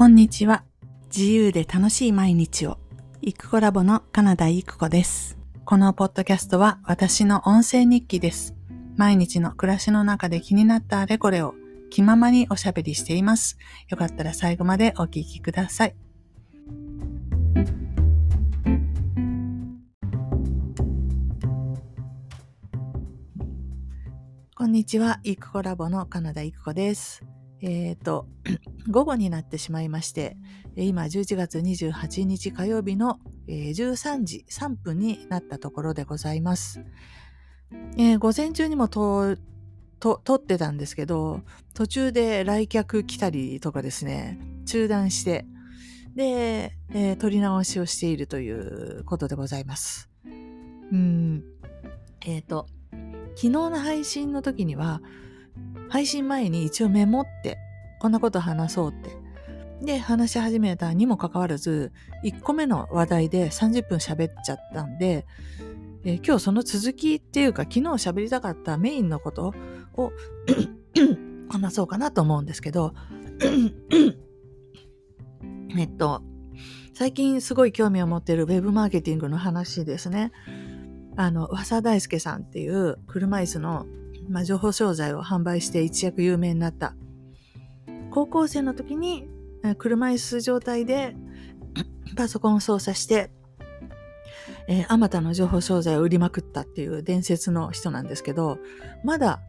こんにちは。自由で楽しい毎日を。イクコラボのカナダイクコです。このポッドキャストは私の音声日記です。毎日の暮らしの中で気になったあれこれを気ままにおしゃべりしています。よかったら最後までお聞きください。こんにちは。イクコラボのカナダイクコです。えっ、ー、と、午後になってしまいまして、今11月28日火曜日の13時3分になったところでございます。えー、午前中にもとと撮ってたんですけど、途中で来客来たりとかですね、中断して、で、えー、撮り直しをしているということでございます。うん。えっ、ー、と、昨日の配信の時には、配信前に一応メモって、こんなこと話そうって。で、話し始めたにもかかわらず、1個目の話題で30分喋っちゃったんで、えー、今日その続きっていうか、昨日喋りたかったメインのことを 話そうかなと思うんですけど、えっと、最近すごい興味を持っているウェブマーケティングの話ですね。あの、和佐大輔さんっていう車椅子のまあ、情報商材を販売して一躍有名になった。高校生の時に車椅子状態で パソコンを操作して、え、あまたの情報商材を売りまくったっていう伝説の人なんですけど、まだ、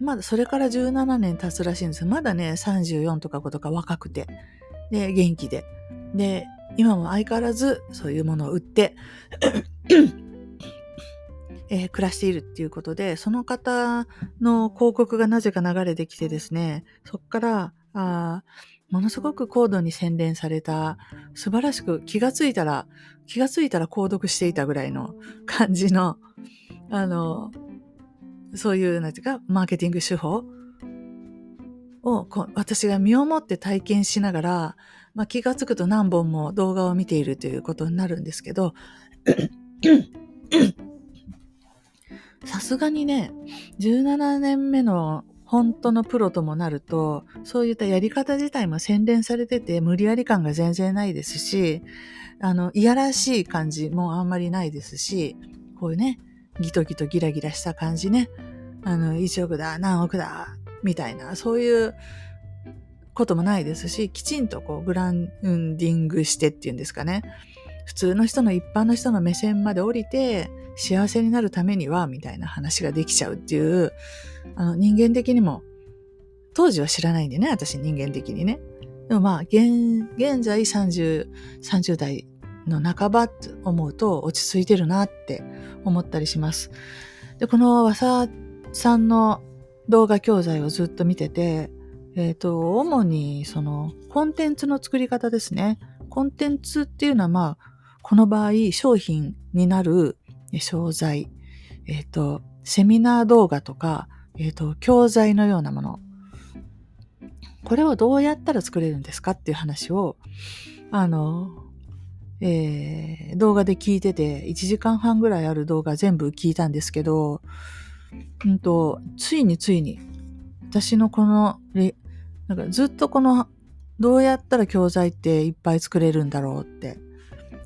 まだそれから17年経つらしいんですまだね、34とか5とか若くて、で、元気で。で、今も相変わらずそういうものを売ってえー、暮らしているっていうことで、その方の広告がなぜか流れてきてですね、そこから、あものすごく高度に洗練された、素晴らしく気がついたら、気がついたら購読していたぐらいの 感じの、あの、そういう、なんていうか、マーケティング手法を私が身をもって体験しながら、まあ、気がつくと何本も動画を見ているということになるんですけど、さすがにね、17年目の本当のプロともなると、そういったやり方自体も洗練されてて、無理やり感が全然ないですし、あの、いやらしい感じもあんまりないですし、こういうね、ギトギトギラギラした感じね、あの、1億だ、何億だ、みたいな、そういうこともないですし、きちんとこう、グランディングしてっていうんですかね。普通の人の一般の人の目線まで降りて幸せになるためにはみたいな話ができちゃうっていうあの人間的にも当時は知らないんでね私人間的にね。でもまあ現現在 30, 30代の半ばって思うと落ち着いてるなって思ったりします。でこの和佐さんの動画教材をずっと見ててえっ、ー、と主にそのコンテンツの作り方ですね。コンテンツっていうのはまあこの場合、商品になる商材、えっ、ー、と、セミナー動画とか、えっ、ー、と、教材のようなもの。これをどうやったら作れるんですかっていう話を、あの、えー、動画で聞いてて、1時間半ぐらいある動画全部聞いたんですけど、うんと、ついについに、私のこの、なんかずっとこの、どうやったら教材っていっぱい作れるんだろうって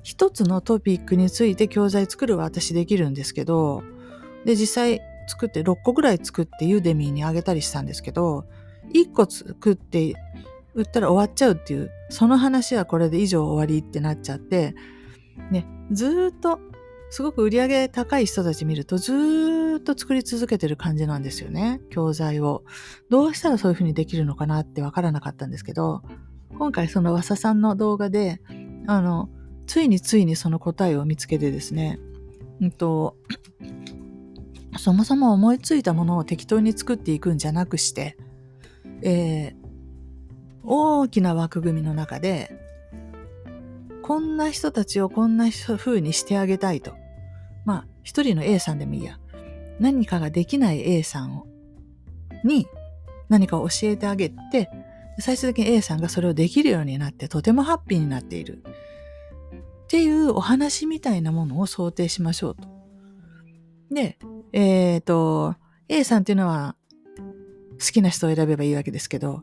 一つのトピックについて教材作るは私できるんですけど、で、実際作って6個ぐらい作ってユーデミーにあげたりしたんですけど、1個作って売ったら終わっちゃうっていう、その話はこれで以上終わりってなっちゃって、ね、ずっと、すごく売り上げ高い人たち見るとずっと作り続けてる感じなんですよね、教材を。どうしたらそういうふうにできるのかなってわからなかったんですけど、今回その和佐さんの動画で、あの、ついについにその答えを見つけてですね、うんと、そもそも思いついたものを適当に作っていくんじゃなくして、えー、大きな枠組みの中で、こんな人たちをこんな風にしてあげたいと。まあ、一人の A さんでもいいや。何かができない A さんを、に何かを教えてあげて、最終的に A さんがそれをできるようになってとてもハッピーになっている。っていうお話みたいなものを想定しましょうと。で、えっ、ー、と、A さんっていうのは好きな人を選べばいいわけですけど、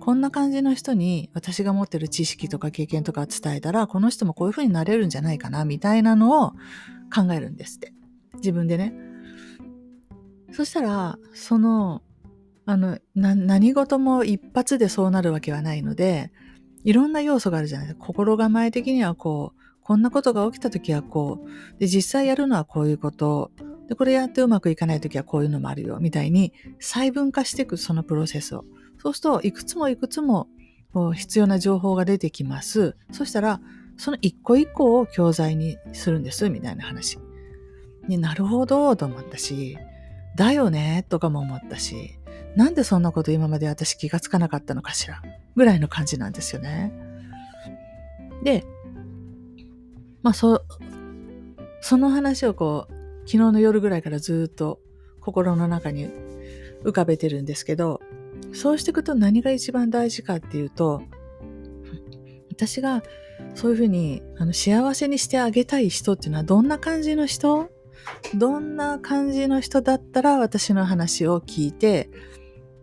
こんな感じの人に私が持ってる知識とか経験とか伝えたら、この人もこういう風になれるんじゃないかな、みたいなのを考えるんですって。自分でね。そしたら、その、あの、何事も一発でそうなるわけはないので、いろんな要素があるじゃないですか。心構え的にはこう、こんなことが起きた時はこう、で、実際やるのはこういうこと、で、これやってうまくいかない時はこういうのもあるよ、みたいに細分化していくそのプロセスを。そうすると、いくつもいくつも必要な情報が出てきます。そしたら、その一個一個を教材にするんです、みたいな話。になるほど、と思ったし、だよね、とかも思ったし、なんでそんなこと今まで私気がつかなかったのかしら、ぐらいの感じなんですよね。で、まあ、そ、その話をこう、昨日の夜ぐらいからずっと心の中に浮かべてるんですけど、そうしていくと何が一番大事かっていうと、私がそういうふうにあの幸せにしてあげたい人っていうのはどんな感じの人？どんな感じの人だったら私の話を聞いて、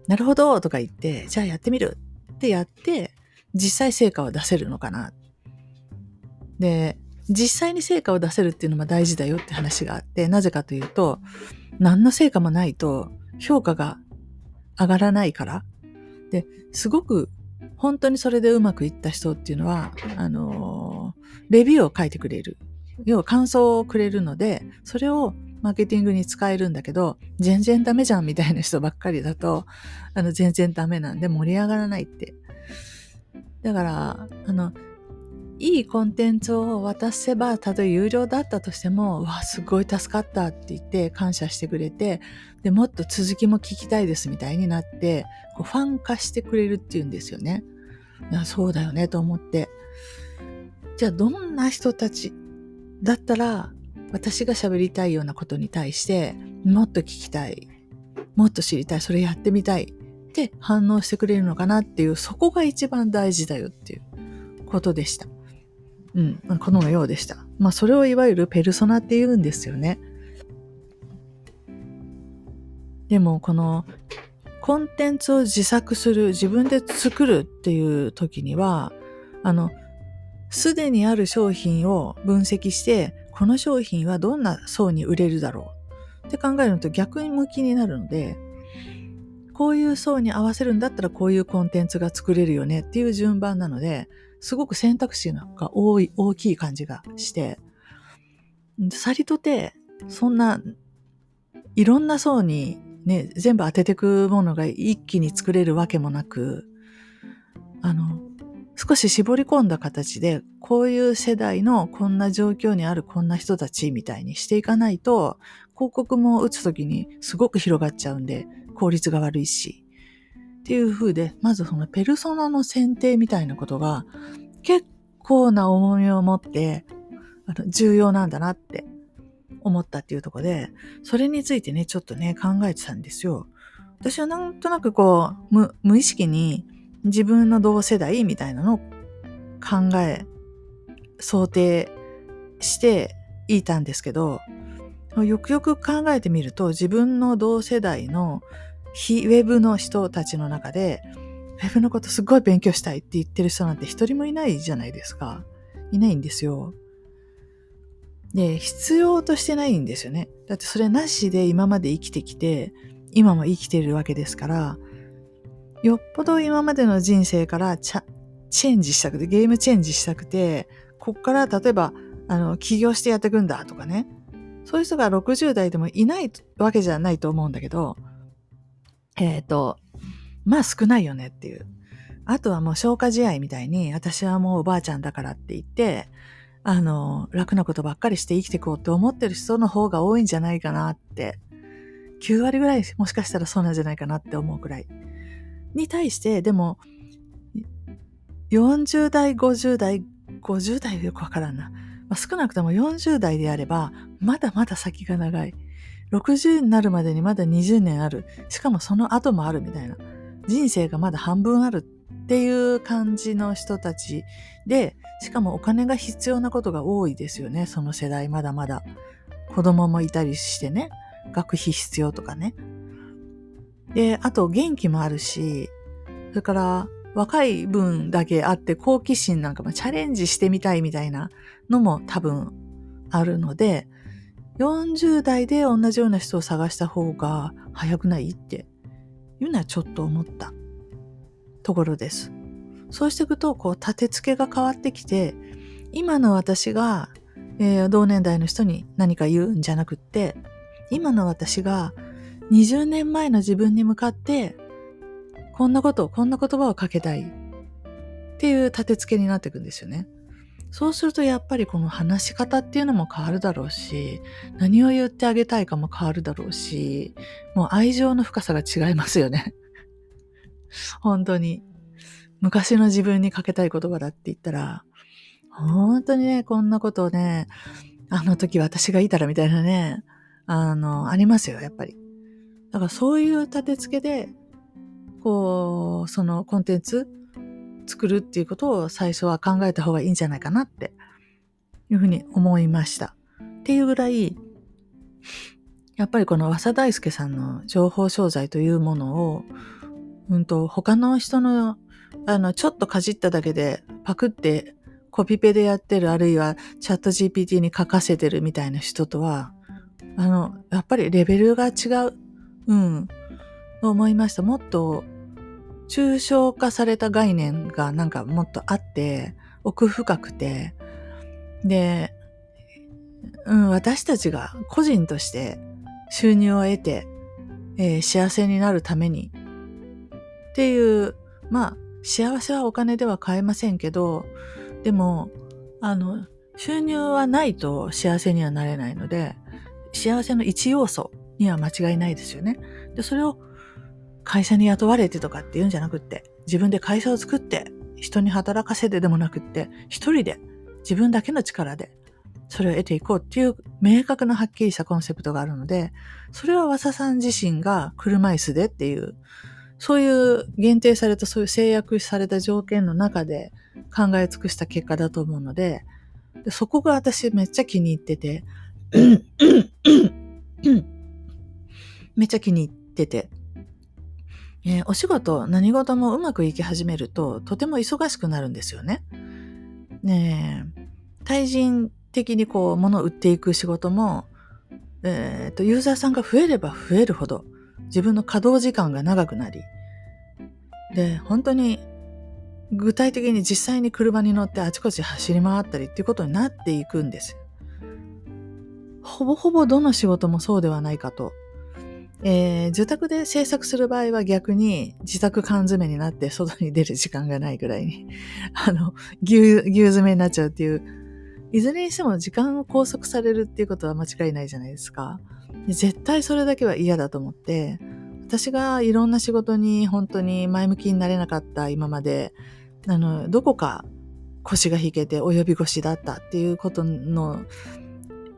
なるほどとか言って、じゃあやってみるってやって、実際成果を出せるのかな。で、実際に成果を出せるっていうのも大事だよって話があって、なぜかというと、何の成果もないと評価が上がらないから。で、すごく本当にそれでうまくいった人っていうのは、あのレビューを書いてくれる。要は感想をくれるので、それをマーケティングに使えるんだけど、全然ダメじゃんみたいな人ばっかりだと、あの、全然ダメなんで盛り上がらないって。だから、あの、いいコンテンツを渡せば、たとえ有料だったとしても、わ、すごい助かったって言って感謝してくれて、で、もっと続きも聞きたいですみたいになって、こうファン化してくれるっていうんですよね。そうだよねと思って。じゃあ、どんな人たちだったら、私が喋りたいようなことに対して、もっと聞きたい。もっと知りたい。それやってみたい。って反応してくれるのかなっていう、そこが一番大事だよっていうことでした。うん、このようでした。まあ、それをいわゆるペルソナって言うんですよね。でも、このコンテンツを自作する、自分で作るっていう時には、あの、すでにある商品を分析して、この商品はどんな層に売れるだろうって考えるのと逆に向きになるので、こういう層に合わせるんだったらこういうコンテンツが作れるよねっていう順番なので、すごく選択肢が多い、大きい感じがして、サリトってそんないろんな層にね、全部当ててくものが一気に作れるわけもなく、あの、少し絞り込んだ形で、こういう世代のこんな状況にあるこんな人たちみたいにしていかないと、広告も打つときにすごく広がっちゃうんで、効率が悪いし、っていう風で、まずそのペルソナの選定みたいなことが結構な重みを持って重要なんだなって思ったっていうところで、それについてね、ちょっとね、考えてたんですよ。私はなんとなくこう、無意識に自分の同世代みたいなのを考え、想定していたんですけど、よくよく考えてみると、自分の同世代の非ウェブの人たちの中で、ウェブのことすごい勉強したいって言ってる人なんて一人もいないじゃないですか。いないんですよ。で、必要としてないんですよね。だってそれなしで今まで生きてきて、今も生きてるわけですから、よっぽど今までの人生からチェンジしたくて、ゲームチェンジしたくて、こっから例えば、あの、起業してやっていくんだとかね。そういう人が60代でもいないわけじゃないと思うんだけど、えっ、ー、と、まあ少ないよねっていう。あとはもう消化試合みたいに、私はもうおばあちゃんだからって言って、あの、楽なことばっかりして生きていこうって思ってる人の方が多いんじゃないかなって、9割ぐらいもしかしたらそうなんじゃないかなって思うくらい。に対して、でも、40代、50代、50代よくわからんな。まあ、少なくとも40代であれば、まだまだ先が長い。60になるまでにまだ20年ある。しかもその後もあるみたいな。人生がまだ半分あるっていう感じの人たちで、しかもお金が必要なことが多いですよね。その世代まだまだ。子供もいたりしてね。学費必要とかね。で、あと元気もあるし、それから若い分だけあって好奇心なんかもチャレンジしてみたいみたいなのも多分あるので、40代で同じような人を探した方が早くない？っていうのはちょっと思ったところです。そうしていくと、こう、立て付けが変わってきて、今の私が、えー、同年代の人に何か言うんじゃなくって、今の私が20年前の自分に向かって、こんなこと、こんな言葉をかけたいっていう立て付けになっていくんですよね。そうするとやっぱりこの話し方っていうのも変わるだろうし、何を言ってあげたいかも変わるだろうし、もう愛情の深さが違いますよね。本当に。昔の自分にかけたい言葉だって言ったら、本当にね、こんなことをね、あの時私がいたらみたいなね、あの、ありますよ、やっぱり。だからそういう立て付けで、こう、そのコンテンツ作るっていうことを最初は考えた方がいいんじゃないかなっていうふうに思いました。っていうぐらい、やっぱりこの和佐大輔さんの情報商材というものを、うんと、他の人のあの、ちょっとかじっただけでパクってコピペでやってるあるいはチャット GPT に書かせてるみたいな人とは、あの、やっぱりレベルが違う。うん。思いました。もっと抽象化された概念がなんかもっとあって、奥深くて、で、うん、私たちが個人として収入を得て、えー、幸せになるためにっていう、まあ、幸せはお金では買えませんけど、でも、あの、収入はないと幸せにはなれないので、幸せの一要素には間違いないですよね。で、それを会社に雇われてとかって言うんじゃなくって、自分で会社を作って、人に働かせてでもなくって、一人で、自分だけの力で、それを得ていこうっていう明確なはっきりしたコンセプトがあるので、それは和佐さん自身が車椅子でっていう、そういう限定された、そういう制約された条件の中で考え尽くした結果だと思うので、でそこが私めっちゃ気に入ってて、めっちゃ気に入ってて、えー、お仕事、何事もうまくいき始めると、とても忙しくなるんですよね。ねえ対人的にこう、物を売っていく仕事も、えー、と、ユーザーさんが増えれば増えるほど、自分の稼働時間が長くなり、で、本当に具体的に実際に車に乗ってあちこち走り回ったりっていうことになっていくんです。ほぼほぼどの仕事もそうではないかと。えー、自宅で制作する場合は逆に自宅缶詰になって外に出る時間がないぐらいに、あの、牛、牛詰めになっちゃうっていう、いずれにしても時間を拘束されるっていうことは間違いないじゃないですか。絶対それだけは嫌だと思って、私がいろんな仕事に本当に前向きになれなかった今まで、あの、どこか腰が引けて及び腰だったっていうことの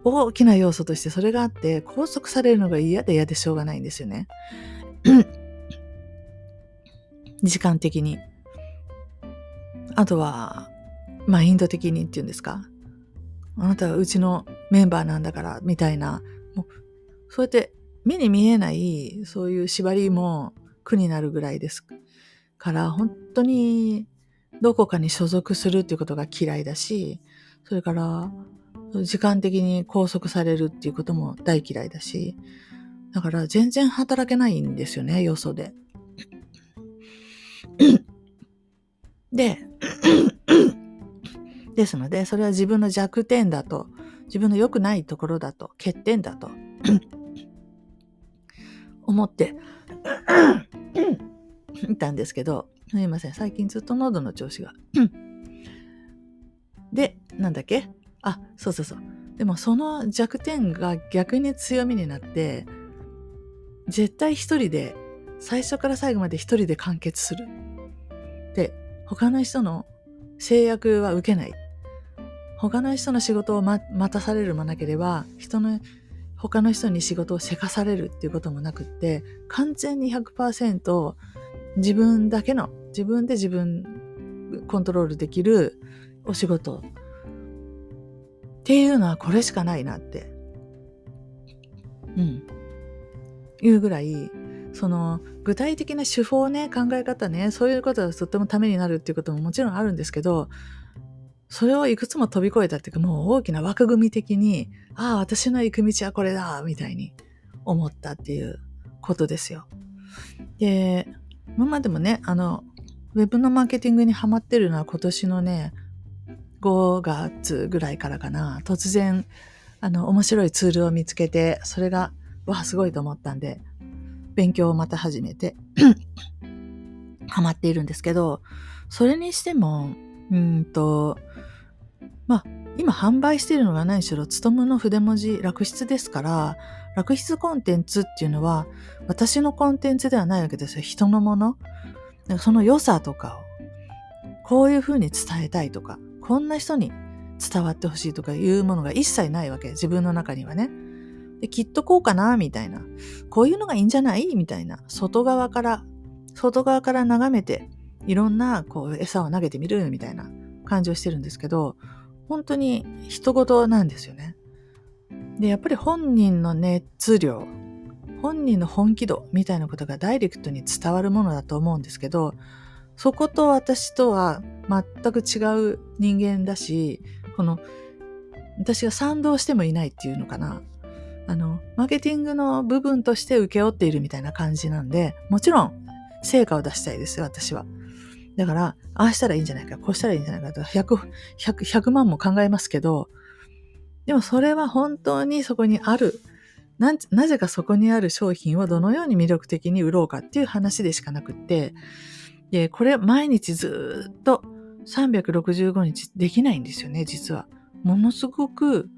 大きな要素としてそれがあって拘束されるのが嫌で嫌でしょうがないんですよね。時間的に。あとは、マインド的にっていうんですか。あなたはうちのメンバーなんだから、みたいな。もうそうやって目に見えないそういう縛りも苦になるぐらいですから、本当にどこかに所属するっていうことが嫌いだし、それから時間的に拘束されるっていうことも大嫌いだし、だから全然働けないんですよね、よそで。で、ですので、それは自分の弱点だと、自分の良くないところだと、欠点だと、思っていたんですけど、すみません、最近ずっと喉の調子が。で、なんだっけ？あ、そうそうそう。でもその弱点が逆に強みになって、絶対一人で、最初から最後まで一人で完結する。で、他の人の制約は受けない。他の人の仕事を待たされるもなければ、人の、他の人に仕事をせかされるっていうこともなくって、完全に100%自分だけの、自分で自分コントロールできるお仕事っていうのはこれしかないなって。うん。いうぐらい、その具体的な手法ね考え方ねそういうことがとってもためになるっていうことももちろんあるんですけどそれをいくつも飛び越えたっていうかもう大きな枠組み的にああ私の行く道はこれだみたいに思ったっていうことですよ。で今までもねあのウェブのマーケティングにハマってるのは今年のね5月ぐらいからかな突然あの面白いツールを見つけてそれがわすごいと思ったんで勉強をまた始めて ハマっているんですけど、それにしても、うんと、まあ、今販売しているのが何しろ、つとむの筆文字、楽筆ですから、楽筆コンテンツっていうのは、私のコンテンツではないわけですよ。人のもの。その良さとかを、こういうふうに伝えたいとか、こんな人に伝わってほしいとかいうものが一切ないわけ。自分の中にはね。できっとこうかなみたいな。こういうのがいいんじゃない？みたいな。外側から、外側から眺めて、いろんなこう餌を投げてみるみたいな感じをしてるんですけど、本当に人事なんですよね。で、やっぱり本人の熱量、本人の本気度みたいなことがダイレクトに伝わるものだと思うんですけど、そこと私とは全く違う人間だし、この私が賛同してもいないっていうのかな。あの、マーケティングの部分として請け負っているみたいな感じなんで、もちろん成果を出したいですよ、私は。だから、ああしたらいいんじゃないか、こうしたらいいんじゃないかと、100、100、100万も考えますけど、でもそれは本当にそこにある、な、なぜかそこにある商品をどのように魅力的に売ろうかっていう話でしかなくって、で、これ毎日ずっと365日できないんですよね、実は。ものすごく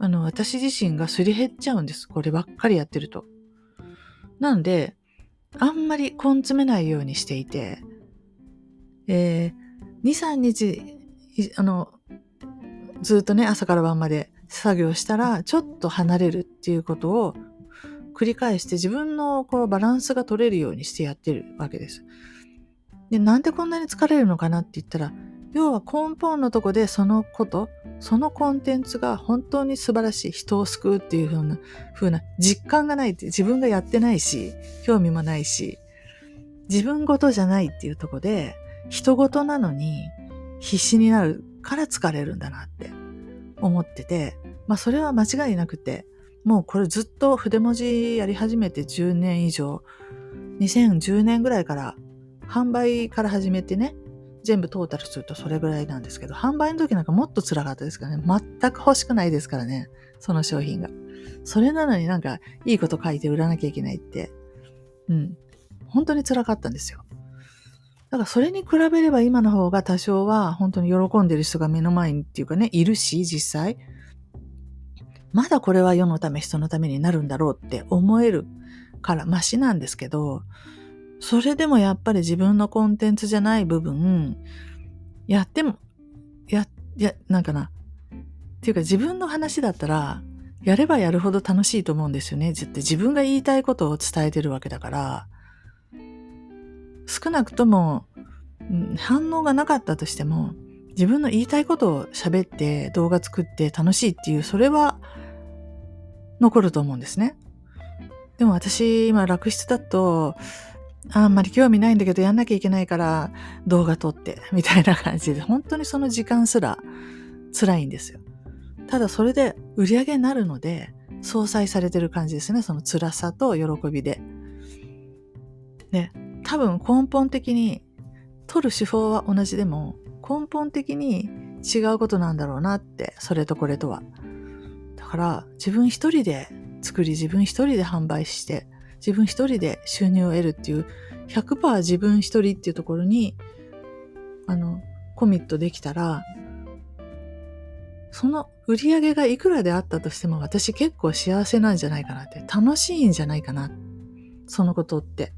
あの、私自身がすり減っちゃうんです。こればっかりやってると。なんで、あんまり根詰めないようにしていて、えー、2、3日、あの、ずっとね、朝から晩まで作業したら、ちょっと離れるっていうことを繰り返して自分のこうバランスが取れるようにしてやってるわけです。で、なんでこんなに疲れるのかなって言ったら、要は根本のとこでそのこと、そのコンテンツが本当に素晴らしい、人を救うっていう風な、な実感がないって、自分がやってないし、興味もないし、自分ごとじゃないっていうとこで、人ごとなのに必死になるから疲れるんだなって思ってて、まあそれは間違いなくて、もうこれずっと筆文字やり始めて10年以上、2010年ぐらいから販売から始めてね、全部トータルするとそれぐらいなんですけど、販売の時なんかもっと辛かったですからね。全く欲しくないですからね。その商品が。それなのになんかいいこと書いて売らなきゃいけないって。うん。本当に辛かったんですよ。だからそれに比べれば今の方が多少は本当に喜んでる人が目の前にっていうかね、いるし、実際。まだこれは世のため人のためになるんだろうって思えるからマシなんですけど、それでもやっぱり自分のコンテンツじゃない部分、やっても、や、や、なんかな。っていうか自分の話だったら、やればやるほど楽しいと思うんですよね。って自分が言いたいことを伝えてるわけだから、少なくとも、反応がなかったとしても、自分の言いたいことを喋って動画作って楽しいっていう、それは残ると思うんですね。でも私、今、楽室だと、あんまり興味ないんだけどやんなきゃいけないから動画撮って、みたいな感じで、本当にその時間すら辛いんですよ。ただそれで売り上げになるので、相殺されてる感じですね。その辛さと喜びで。で、多分根本的に、撮る手法は同じでも、根本的に違うことなんだろうなって、それとこれとは。だから、自分一人で作り、自分一人で販売して、自分一人で収入を得るっていう100%自分一人っていうところにあのコミットできたらその売り上げがいくらであったとしても私結構幸せなんじゃないかなって楽しいんじゃないかなそのことって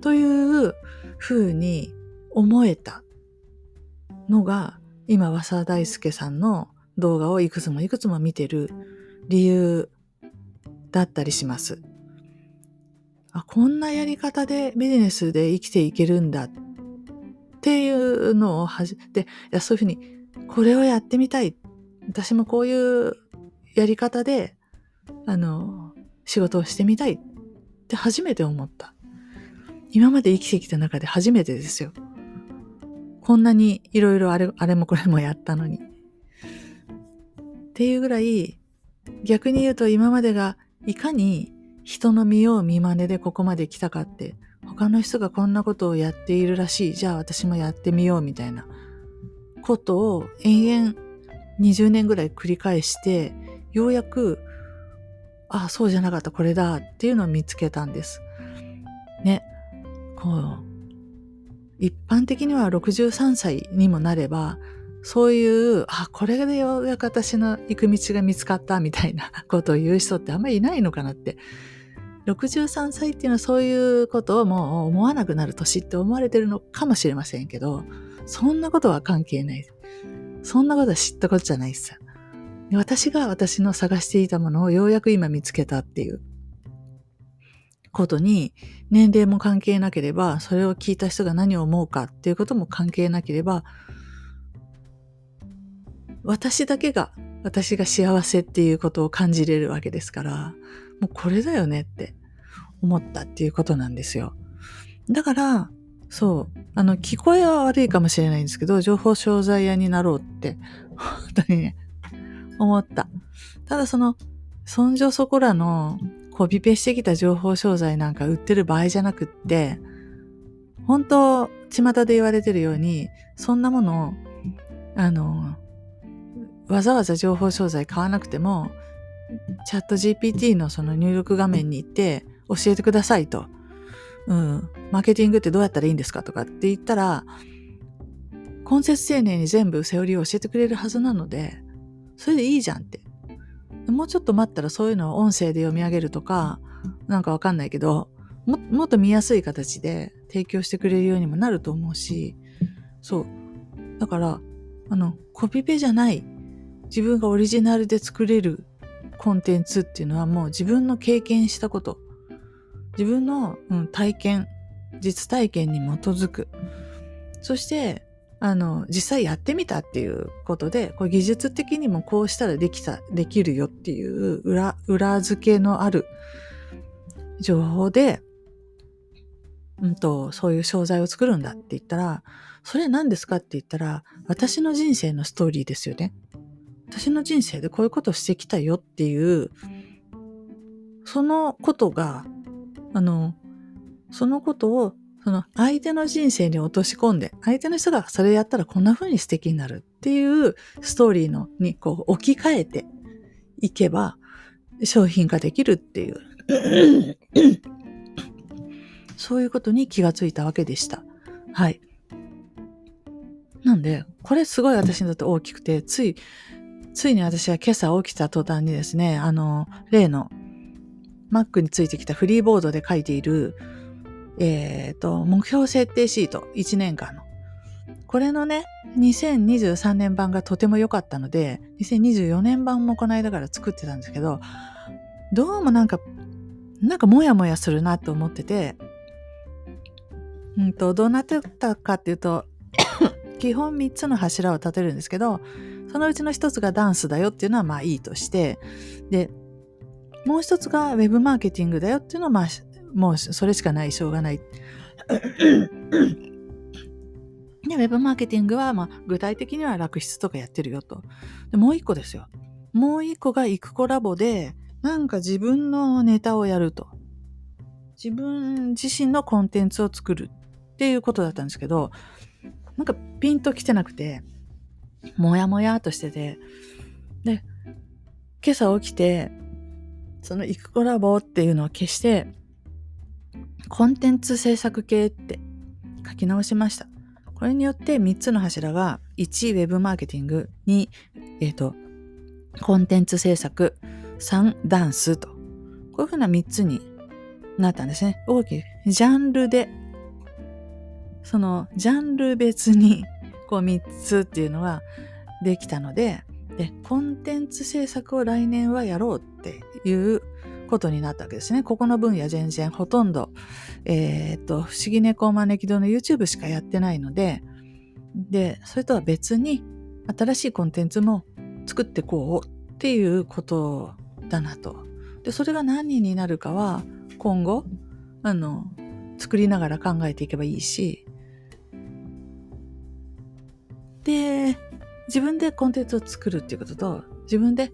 というふうに思えたのが今和佐大輔さんの動画をいくつもいくつも見てる理由だったりします。あ、こんなやり方でビジネスで生きていけるんだっていうのをはじ、で、いやそういうふうに、これをやってみたい。私もこういうやり方で、あの、仕事をしてみたいって初めて思った。今まで生きてきた中で初めてですよ。こんなにいろいろあれ、あれもこれもやったのに。っていうぐらい、逆に言うと今までがいかに人の見よう見真似でここまで来たかって、他の人がこんなことをやっているらしい。じゃあ私もやってみようみたいなことを延々20年ぐらい繰り返して、ようやく、あ、そうじゃなかった、これだっていうのを見つけたんです。ね。こう、一般的には63歳にもなれば、そういう、あ、これでようやく私の行く道が見つかったみたいなことを言う人ってあんまりいないのかなって。63歳っていうのはそういうことをもう思わなくなる年って思われてるのかもしれませんけど、そんなことは関係ない。そんなことは知ったことじゃないっす。私が私の探していたものをようやく今見つけたっていうことに、年齢も関係なければ、それを聞いた人が何を思うかっていうことも関係なければ、私だけが私が幸せっていうことを感じれるわけですから、もうこれだよねって思ったっていうことなんですよ。だから、そう、あの、聞こえは悪いかもしれないんですけど、情報商材屋になろうって、本当にね、思った。ただその、そんじょそこらのコピペしてきた情報商材なんか売ってる場合じゃなくって、本当、巷で言われてるように、そんなものを、あの、わざわざ情報商材買わなくても、チャット GPT のその入力画面に行って教えてくださいと。うん。マーケティングってどうやったらいいんですかとかって言ったら、根節丁寧に全部セオリーを教えてくれるはずなので、それでいいじゃんって。もうちょっと待ったらそういうのを音声で読み上げるとか、なんかわかんないけど、ももっと見やすい形で提供してくれるようにもなると思うし、そう。だから、あの、コピペじゃない自分がオリジナルで作れるコンテンツっていうのはもう自分の経験したこと、自分の、うん、体験、実体験に基づく。そして、あの、実際やってみたっていうことで、これ技術的にもこうしたらできた、できるよっていう裏、裏付けのある情報で、うんと、そういう商材を作るんだって言ったら、それ何ですかって言ったら、私の人生のストーリーですよね。私の人生でこういうことをしてきたよっていう、そのことが、あの、そのことを、その相手の人生に落とし込んで、相手の人がそれやったらこんな風に素敵になるっていうストーリーのにこう置き換えていけば商品化できるっていう、そういうことに気がついたわけでした。はい。なんで、これすごい私にとって大きくて、ついついに私は今朝起きた途端にですね、あの、例の Mac についてきたフリーボードで書いている、えっ、ー、と、目標設定シート、1年間の。これのね、2023年版がとても良かったので、2024年版もこの間から作ってたんですけど、どうもなんか、なんかモヤモヤするなと思ってて、うんと、どうなってたかっていうと、基本3つの柱を立てるんですけど、そのうちの一つがダンスだよっていうのはまあいいとして、で、もう一つがウェブマーケティングだよっていうのはまあ、もうそれしかない、しょうがない。で、ウェブマーケティングは、まあ、具体的には楽室とかやってるよと。で、もう一個ですよ。もう一個がイクコラボで、なんか自分のネタをやると。自分自身のコンテンツを作るっていうことだったんですけど、なんかピンと来てなくて、もやもやとしてて、で、今朝起きて、そのイクコラボっていうのを消して、コンテンツ制作系って書き直しました。これによって3つの柱が1、ウェブマーケティング、2、えっ、ー、と、コンテンツ制作、3、ダンスと。こういうふうな3つになったんですね。大きい。ジャンルで、そのジャンル別にこう3つっていうのはできたので、で、コンテンツ制作を来年はやろうっていうことになったわけですね。ここの分野全然ほとんど、えー、っと、不思議猫招き堂の YouTube しかやってないので、で、それとは別に新しいコンテンツも作ってこうっていうことだなと。で、それが何になるかは今後、あの、作りながら考えていけばいいし、で、自分でコンテンツを作るっていうことと、自分で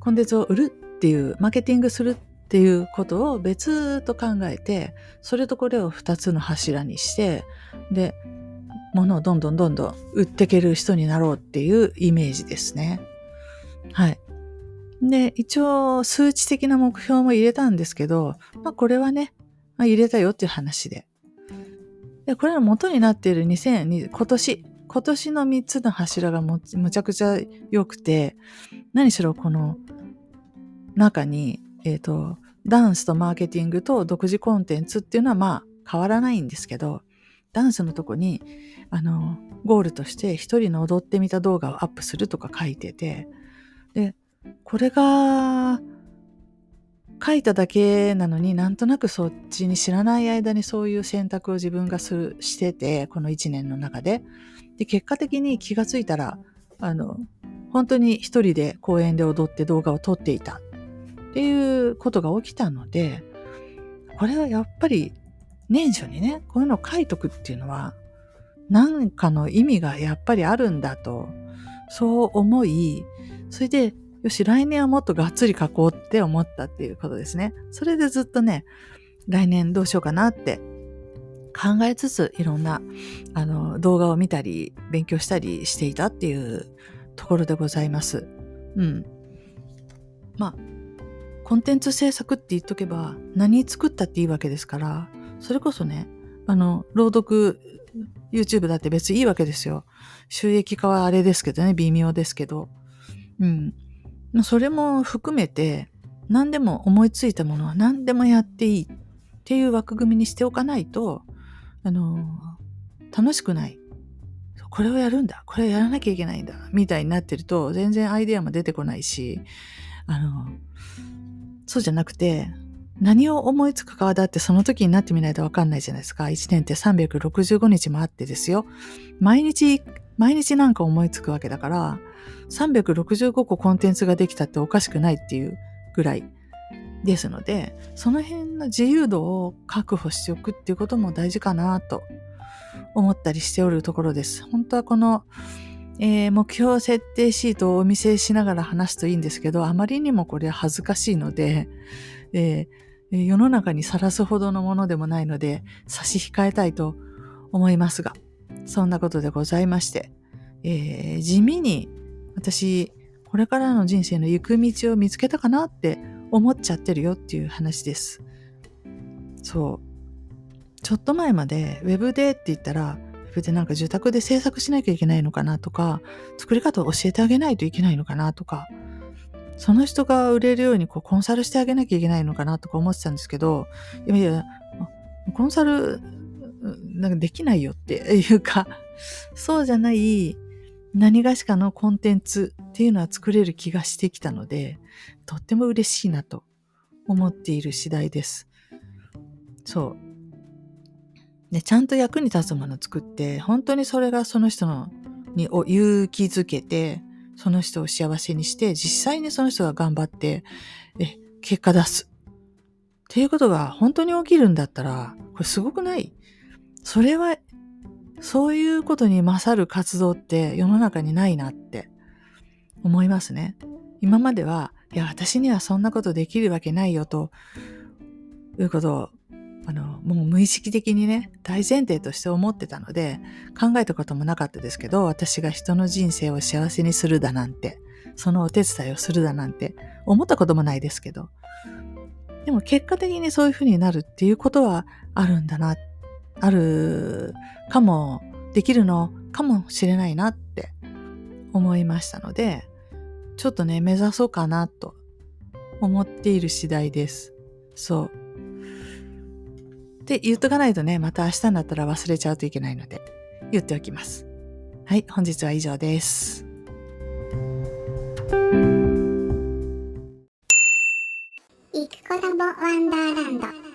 コンテンツを売るっていう、マーケティングするっていうことを別と考えて、それとこれを二つの柱にして、で、物をどんどんどんどん売っていける人になろうっていうイメージですね。はい。で、一応数値的な目標も入れたんですけど、まあこれはね、まあ、入れたよっていう話で。で、これの元になっている2020、今年、今年の3つの柱がむちゃくちゃ良くて、何しろこの中に、え、ー、と、ダンスとマーケティングと独自コンテンツっていうのはまあ変わらないんですけど、ダンスのとこに、あの、ゴールとして一人の踊ってみた動画をアップするとか書いてて、で、これが、書いただけなのになんとなくそっちに知らない間にそういう選択を自分がするしてて、この一年の中で。で、結果的に気がついたら、あの、本当に一人で公園で踊って動画を撮っていたっていうことが起きたので、これはやっぱり年初にね、こういうのを書いとくっていうのは、何かの意味がやっぱりあるんだと、そう思い、それで、よし、来年はもっとがっつり書こうって思ったっていうことですね。それでずっとね、来年どうしようかなって考えつつ、いろんな、あの、動画を見たり、勉強したりしていたっていうところでございます。うん。まあ、コンテンツ制作って言っとけば、何作ったっていいわけですから、それこそね、あの、朗読 YouTube だって別にいいわけですよ。収益化はあれですけどね、微妙ですけど。うん。それも含めて、何でも思いついたものは何でもやっていいっていう枠組みにしておかないと、あの、楽しくない。これをやるんだ。これをやらなきゃいけないんだ。みたいになってると、全然アイデアも出てこないし、あの、そうじゃなくて、何を思いつくかはだってその時になってみないとわかんないじゃないですか。1年って365日もあってですよ。毎日、毎日なんか思いつくわけだから、365個コンテンツができたっておかしくないっていうぐらいですので、その辺の自由度を確保しておくっていうことも大事かなと思ったりしておるところです。本当はこの、えー、目標設定シートをお見せしながら話すといいんですけど、あまりにもこれ恥ずかしいので、えー、世の中にさらすほどのものでもないので差し控えたいと思いますが、そんなことでございまして、えー、地味に私、これからの人生の行く道を見つけたかなって思っちゃってるよっていう話です。そう。ちょっと前まで Web でって言ったら、Web でなんか受託で制作しなきゃいけないのかなとか、作り方を教えてあげないといけないのかなとか、その人が売れるようにこうコンサルしてあげなきゃいけないのかなとか思ってたんですけど、いやいや、コンサルなんかできないよっていうか、そうじゃない何がしかのコンテンツっていうのは作れる気がしてきたので、とっても嬉しいなと思っている次第です。そう。ね、ちゃんと役に立つものを作って、本当にそれがその人のにを勇気づけて、その人を幸せにして、実際にその人が頑張って、え、結果出す。っていうことが本当に起きるんだったら、これすごくない？それはそういうことに勝る活動って世の中にないなって思いますね。今までは、いや、私にはそんなことできるわけないよということを、あの、もう無意識的にね、大前提として思ってたので、考えたこともなかったですけど、私が人の人生を幸せにするだなんて、そのお手伝いをするだなんて、思ったこともないですけど、でも結果的にそういうふうになるっていうことはあるんだなっ、あるかもできるのかもしれないなって思いましたのでちょっとね目指そうかなと思っている次第です。そう。って言っとかないとねまた明日になったら忘れちゃうといけないので言っておきます。はい本日は以上です。行くコラボワンダーランド。